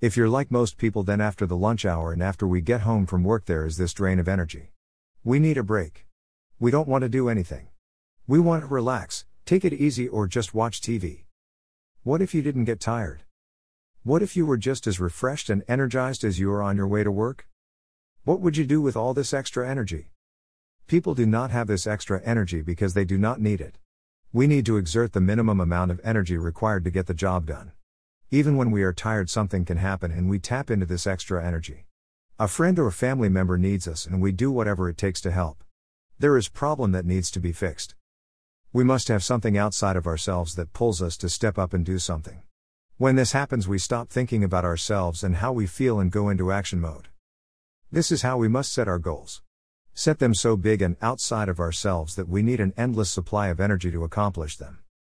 If you're like most people, then after the lunch hour and after we get home from work, there is this drain of energy. We need a break. We don't want to do anything. We want to relax, take it easy, or just watch TV. What if you didn't get tired? What if you were just as refreshed and energized as you are on your way to work? What would you do with all this extra energy? People do not have this extra energy because they do not need it. We need to exert the minimum amount of energy required to get the job done. Even when we are tired, something can happen and we tap into this extra energy. A friend or family member needs us and we do whatever it takes to help. There is a problem that needs to be fixed. We must have something outside of ourselves that pulls us to step up and do something. When this happens, we stop thinking about ourselves and how we feel and go into action mode. This is how we must set our goals. Set them so big and outside of ourselves that we need an endless supply of energy to accomplish them.